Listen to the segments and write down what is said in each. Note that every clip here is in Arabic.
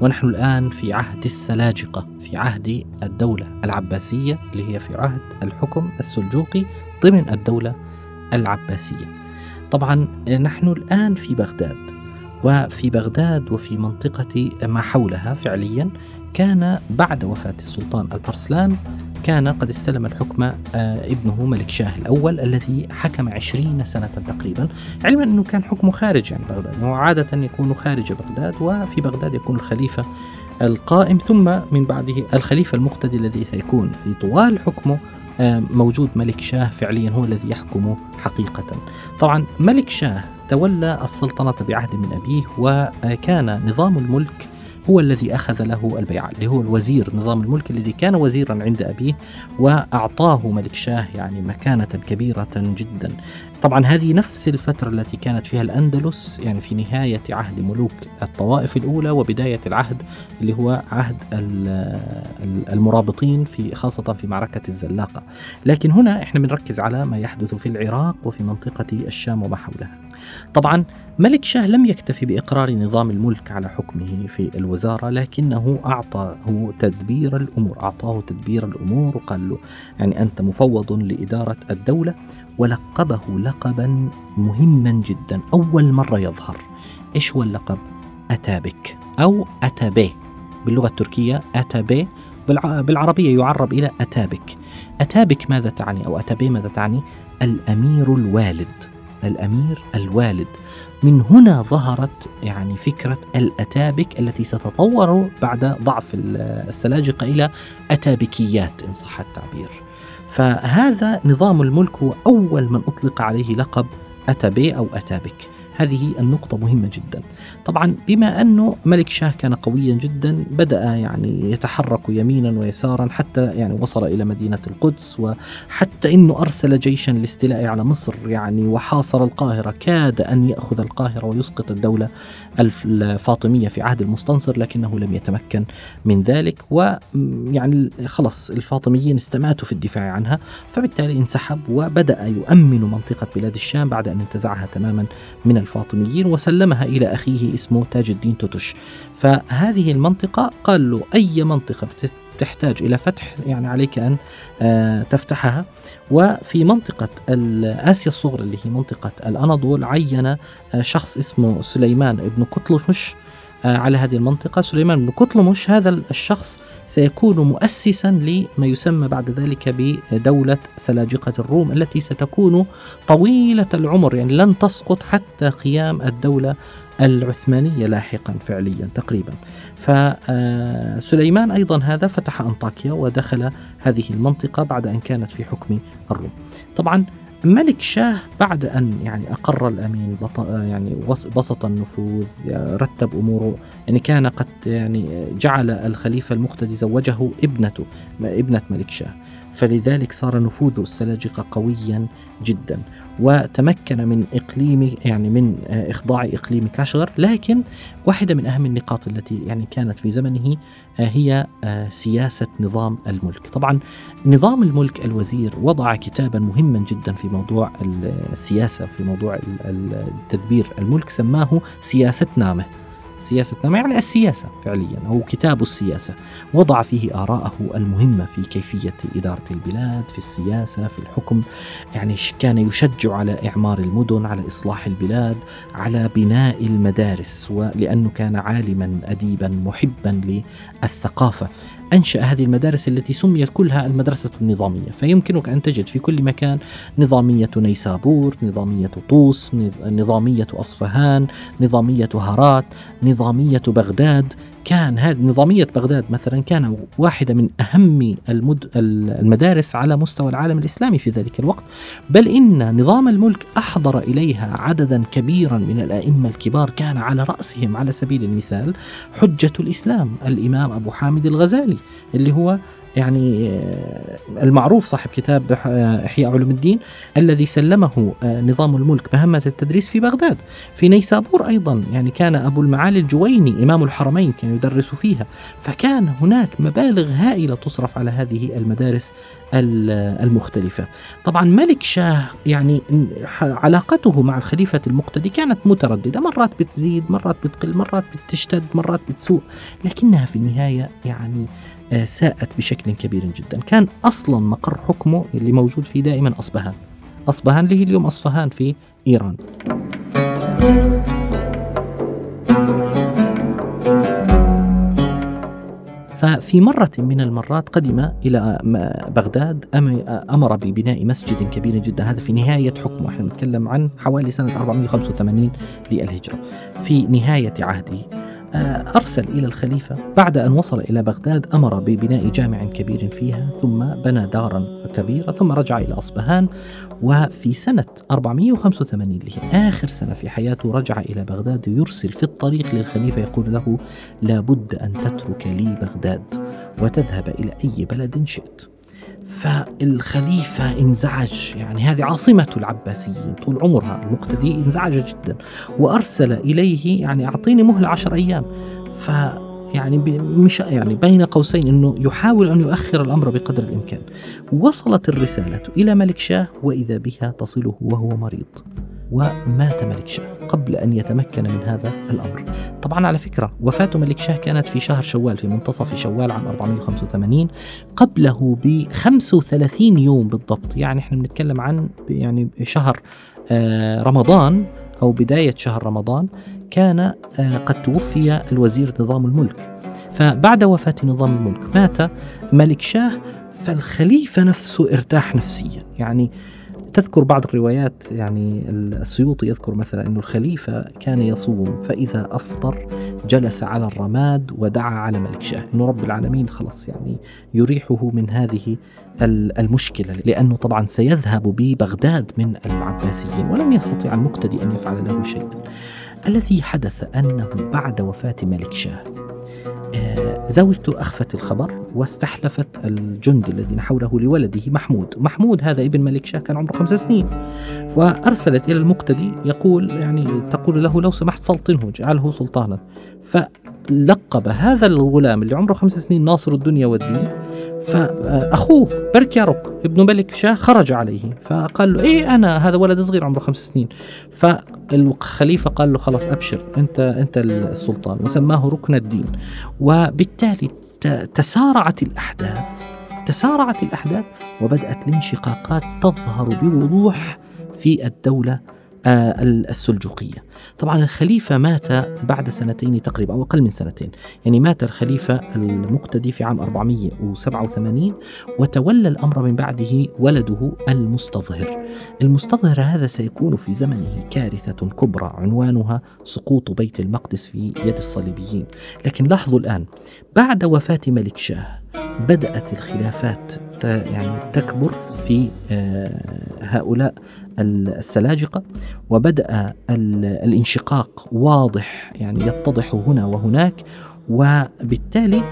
ونحن الآن في عهد السلاجقة في عهد الدولة العباسية اللي هي في عهد الحكم السلجوقي ضمن الدولة العباسية. طبعا نحن الآن في بغداد وفي بغداد وفي منطقة ما حولها فعليا كان بعد وفاة السلطان البرسلان كان قد استلم الحكم آه، ابنه ملك شاه الأول الذي حكم عشرين سنة تقريبا. علما أنه كان حكمه خارج عن بغداد هو عادة يكون خارج بغداد وفي بغداد يكون الخليفة القائم ثم من بعده الخليفة المقتدي الذي سيكون في طوال حكمه آه، موجود ملك شاه فعليا هو الذي يحكم حقيقة. طبعا ملك شاه تولى السلطنة بعهد من أبيه وكان نظام الملك هو الذي أخذ له البيعة اللي هو الوزير نظام الملك الذي كان وزيرا عند أبيه وأعطاه ملك شاه يعني مكانة كبيرة جدا. طبعا هذه نفس الفترة التي كانت فيها الأندلس يعني في نهاية عهد ملوك الطوائف الأولى وبداية العهد اللي هو عهد المرابطين في خاصة في معركة الزلاقة. لكن هنا إحنا بنركز على ما يحدث في العراق وفي منطقة الشام وما حولها. طبعا ملك شاه لم يكتفي بإقرار نظام الملك على حكمه في الوزارة لكنه أعطاه تدبير الأمور أعطاه تدبير الأمور وقال له يعني أنت مفوض لإدارة الدولة ولقبه لقبا مهما جدا أول مرة يظهر. إيش هو اللقب؟ أتابك أو أتابي باللغة التركية أتابي بالعربية يعرب إلى أتابك أتابك ماذا تعني؟ أو أتابي ماذا تعني؟ الأمير الوالد. الأمير الوالد. من هنا ظهرت يعني فكرة الأتابك التي ستتطور بعد ضعف السلاجقة إلى أتابكيات إن صح التعبير. فهذا نظام الملك هو أول من أطلق عليه لقب أتابي أو أتابك. هذه النقطة مهمة جدا. طبعا بما أنه ملك شاه كان قويا جدا بدأ يعني يتحرك يمينا ويسارا حتى يعني وصل إلى مدينة القدس وحتى أنه أرسل جيشا للاستيلاء على مصر يعني وحاصر القاهرة كاد أن يأخذ القاهرة ويسقط الدولة الفاطمية في عهد المستنصر لكنه لم يتمكن من ذلك ويعني خلص الفاطميين استماتوا في الدفاع عنها فبالتالي انسحب وبدأ يؤمن منطقة بلاد الشام بعد أن انتزعها تماما من الفاطميين وسلمها إلى أخيه اسمه تاج الدين توتش فهذه المنطقة قال له أي منطقة تحتاج إلى فتح يعني عليك أن آه، تفتحها. وفي منطقة آسيا الصغرى اللي هي منطقة الأناضول عين آه، شخص اسمه سليمان بن قطلمش آه، على هذه المنطقة. سليمان بن قطلمش هذا الشخص سيكون مؤسسا لما يسمى بعد ذلك بدولة سلاجقة الروم التي ستكون طويلة العمر يعني لن تسقط حتى قيام الدولة العثمانية لاحقا فعليا تقريبا. فسليمان أيضا هذا فتح أنطاكيا ودخل هذه المنطقة بعد أن كانت في حكم الروم. طبعا ملك شاه بعد أن يعني أقر الأمين يعني بسط النفوذ رتب أموره يعني كان قد يعني جعل الخليفة المقتدي زوجه ابنته ابنة ملك شاه. فلذلك صار نفوذ السلاجقة قويا جدا. وتمكن من إقليم يعني من آه، إخضاع إقليم كاشغر. لكن واحدة من أهم النقاط التي يعني كانت في زمنه آه، هي آه، سياسة نظام الملك. طبعا نظام الملك الوزير وضع كتابا مهما جدا في موضوع السياسة في موضوع التدبير الملك سماه سياسة نما يعني السياسة فعليا أو كتاب السياسة. وضع فيه آراءه المهمة في كيفية إدارة البلاد في السياسة في الحكم. يعني كان يشجع على إعمار المدن على إصلاح البلاد على بناء المدارس ولأنه كان عالما أديبا محبا للثقافة. أنشأ هذه المدارس التي سميت كلها المدرسة النظامية. فيمكنك أن تجد في كل مكان نظامية نيسابور نظامية طوس نظامية أصفهان نظامية هرات نظامية بغداد كان هذه نظامية بغداد مثلا كان واحدة من أهم المد المدارس على مستوى العالم الإسلامي في ذلك الوقت بل إن نظام الملك أحضر إليها عددا كبيرا من الأئمة الكبار كان على رأسهم على سبيل المثال حجة الإسلام الإمام أبو حامد الغزالي اللي هو يعني المعروف صاحب كتاب آه، إحياء علوم الدين الذي سلمه آه، نظام الملك مهمة التدريس في بغداد. في نيسابور أيضا يعني كان أبو المعالي الجويني إمام الحرمين كان يدرس فيها. فكان هناك مبالغ هائلة تصرف على هذه المدارس المختلفة. طبعا ملك شاه يعني علاقته مع الخليفة المقتدي كانت مترددة. مرات بتزيد مرات بتقل مرات بتشتد مرات بتسوء. لكنها في النهاية يعني ساءت بشكل كبير جدا. كان أصلا مقر حكمه اللي موجود فيه دائما أصبهان. أصبهان اللي هي اليوم أصفهان في إيران. ففي مرة من المرات قدم إلى بغداد أمر ببناء مسجد كبير جدا. هذا في نهاية حكمه. إحنا نتكلم عن حوالي سنة 485 للهجرة. في نهاية عهده آه، أرسل إلى الخليفة. بعد أن وصل إلى بغداد أمر ببناء جامع كبير فيها ثم بنى دارا كبيرة ثم رجع إلى أصبهان وفي سنة 485 اللي هي آخر سنة في حياته رجع إلى بغداد يرسل في الطريق للخليفة يقول له لابد أن تترك لي بغداد وتذهب إلى أي بلد شئت. فالخليفة انزعج يعني هذه عاصمة العباسيين طول عمرها المقتدي انزعج جدا وأرسل إليه يعني أعطيني مهلة عشر أيام ف يعني مش يعني بين قوسين إنه يحاول أن يؤخر الأمر بقدر الإمكان. وصلت الرسالة إلى ملك شاه وإذا بها تصله وهو مريض. ومات ملك شاة قبل أن يتمكن من هذا الأمر. طبعا على فكرة وفاة ملك شاة كانت في شهر شوال في منتصف شوال عام 485 قبله ب 35 يوم بالضبط. يعني إحنا بنتكلم عن يعني شهر آه، رمضان أو بداية شهر رمضان كان آه، قد توفي الوزير نظام الملك. فبعد وفاة نظام الملك مات ملك شاة فالخليفة نفسه ارتاح نفسيا. يعني تذكر بعض الروايات يعني السيوطي يذكر مثلا أن الخليفة كان يصوم فإذا أفطر جلس على الرماد ودعا على ملك شاه. أنه رب العالمين خلص يعني يريحه من هذه المشكلة لأنه طبعا سيذهب ببغداد من العباسيين ولم يستطيع المقتدي أن يفعل له شيئا. الذي حدث أنه بعد وفاة ملك شاه زوجته أخفت الخبر واستحلفت الجند الذين حوله لولده محمود. محمود هذا ابن ملك شاه كان عمره خمس سنين. وأرسلت إلى المقتدي يقول يعني تقول له لو سمحت سلطنه اجعله سلطانا. فلقب هذا الغلام اللي عمره خمس سنين ناصر الدنيا والدين فأخوه بركياروك ابن ملك شاه خرج عليه فقال له إيه أنا؟ هذا ولد صغير عمره خمس سنين. فالخليفة قال له خلاص أبشر أنت أنت السلطان. وسماه ركن الدين. وبالتالي تسارعت الأحداث تسارعت الأحداث وبدأت الانشقاقات تظهر بوضوح في الدولة السلجوقية. طبعا الخليفة مات بعد سنتين تقريبا أو أقل من سنتين. يعني مات الخليفة المقتدي في عام 487 وتولى الأمر من بعده ولده المستظهر. المستظهر هذا سيكون في زمنه كارثة كبرى عنوانها سقوط بيت المقدس في يد الصليبيين. لكن لاحظوا الآن بعد وفاة ملك شاه بدأت الخلافات يعني تكبر في آه، هؤلاء السلاجقة وبدأ الانشقاق واضح يعني يتضح هنا وهناك وبالتالي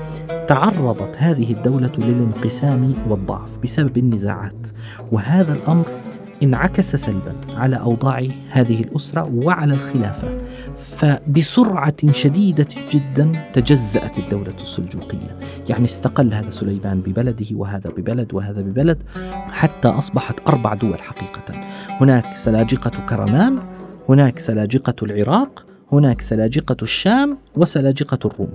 تعرضت هذه الدولة للانقسام والضعف بسبب النزاعات. وهذا الأمر انعكس سلبا على أوضاع هذه الأسرة وعلى الخلافة. فبسرعة شديدة جدا تجزأت الدولة السلجوقية. يعني استقل هذا سليمان ببلده وهذا ببلد وهذا ببلد حتى أصبحت أربع دول حقيقة. هناك سلاجقة كرمان هناك سلاجقة العراق هناك سلاجقة الشام وسلاجقة الروم.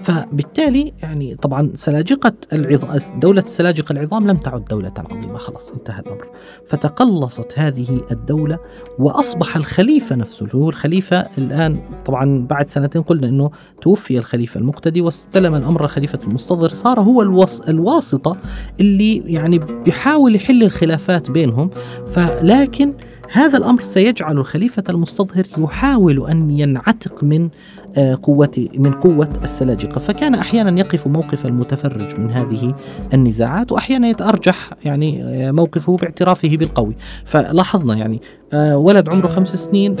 فبالتالي يعني طبعا سلاجقة العظام دولة السلاجقة العظام لم تعد دولة عظيمة خلاص انتهى الأمر. فتقلصت هذه الدولة وأصبح الخليفة نفسه اللي هو الخليفة الآن طبعا بعد سنتين قلنا أنه توفي الخليفة المقتدي واستلم الأمر الخليفة المستظهر صار هو الوس الواسطة اللي يعني بيحاول يحل الخلافات بينهم. فلكن هذا الأمر سيجعل الخليفة المستظهر يحاول أن ينعتق من قوة من قوة السلاجقة. فكان أحيانا يقف موقف المتفرج من هذه النزاعات وأحيانا يتأرجح يعني آه، موقفه باعترافه بالقوي. فلاحظنا يعني آه، ولد عمره خمس سنين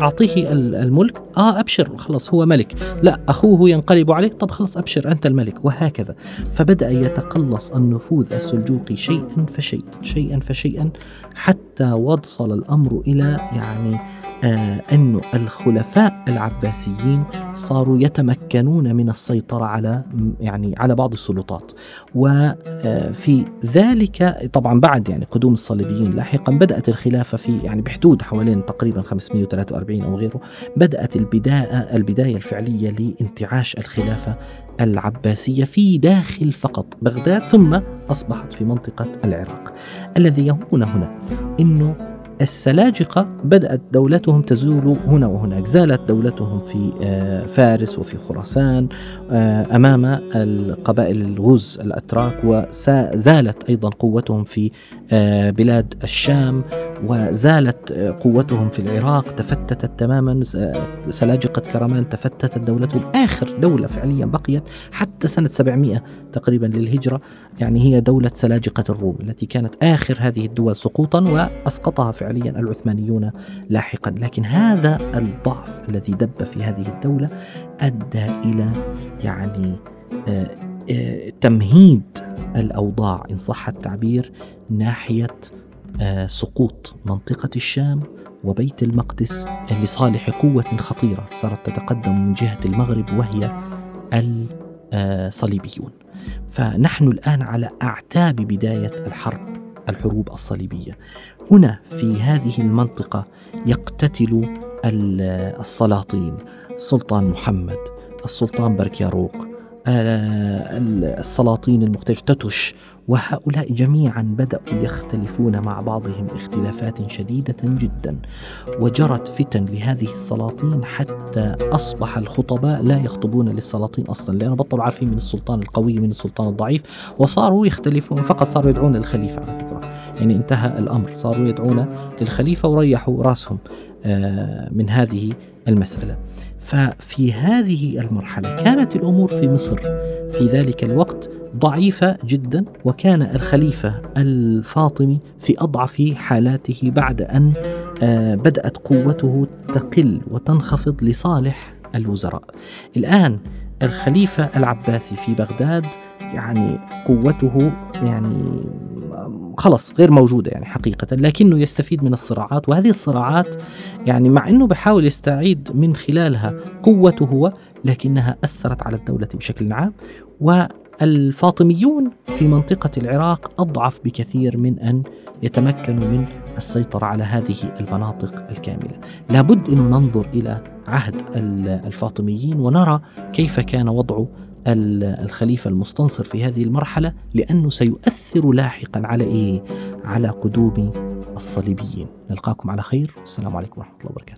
أعطيه الملك. آه أبشر خلاص هو ملك. لا أخوه ينقلب عليه. طب خلاص أبشر أنت الملك. وهكذا. فبدأ يتقلص النفوذ السلجوقي شيئا فشيئا شيئا فشيئا حتى وصل الأمر إلى يعني آه أن الخلفاء العباسيين صاروا يتمكنون من السيطرة على يعني على بعض السلطات. وفي آه، ذلك طبعا بعد يعني قدوم الصليبيين لاحقا بدأت الخلافة في يعني بحدود حوالين تقريبا 543 أو غيره بدأت البداية البداية الفعلية لانتعاش الخلافة العباسية في داخل فقط بغداد ثم أصبحت في منطقة العراق. الذي يهمنا هنا أنه السلاجقة بدأت دولتهم تزول هنا وهناك. زالت دولتهم في آه، فارس وفي خراسان آه، أمام القبائل الغز الأتراك وزالت أيضا قوتهم في آه، بلاد الشام. وزالت قوتهم في العراق تفتتت تماما سلاجقة كرمان تفتتت دولتهم. آخر دولة فعليا بقيت حتى سنة 700 تقريبا للهجرة. يعني هي دولة سلاجقة الروم التي كانت آخر هذه الدول سقوطا وأسقطها فعليا العثمانيون لاحقا. لكن هذا الضعف الذي دب في هذه الدولة أدى إلى يعني آه، آه، تمهيد الأوضاع إن صح التعبير ناحية آه، سقوط منطقة الشام وبيت المقدس لصالح قوة خطيرة صارت تتقدم من جهة المغرب وهي الصليبيون. فنحن الآن على أعتاب بداية الحرب الحروب الصليبية. هنا في هذه المنطقة يقتتل السلاطين. السلطان محمد السلطان بركياروق السلاطين المختلفة تتش وهؤلاء جميعا بدأوا يختلفون مع بعضهم اختلافات شديدة جدا وجرت فتن لهذه السلاطين حتى أصبح الخطباء لا يخطبون للسلاطين أصلا لأنه بطلوا عارفين من السلطان القوي من السلطان الضعيف وصاروا يختلفون فقط صاروا يدعون للخليفة على فكرة. يعني انتهى الأمر صاروا يدعون للخليفة وريحوا رأسهم آه، من هذه المسألة. ففي هذه المرحلة كانت الأمور في مصر في ذلك الوقت ضعيفة جدا وكان الخليفة الفاطمي في أضعف حالاته بعد أن آه، بدأت قوته تقل وتنخفض لصالح الوزراء. الآن الخليفة العباسي في بغداد يعني قوته يعني خلص غير موجودة يعني حقيقة لكنه يستفيد من الصراعات وهذه الصراعات يعني مع أنه بحاول يستعيد من خلالها قوته هو لكنها أثرت على الدولة بشكل عام والفاطميون في منطقة العراق أضعف بكثير من أن يتمكنوا من السيطرة على هذه المناطق الكاملة. لابد أن ننظر إلى عهد الفاطميين ونرى كيف كان وضع الخليفة المستنصر في هذه المرحلة لأنه سيؤثر لاحقا على إيه؟ على قدوم الصليبيين. نلقاكم على خير. والسلام عليكم ورحمة الله وبركاته.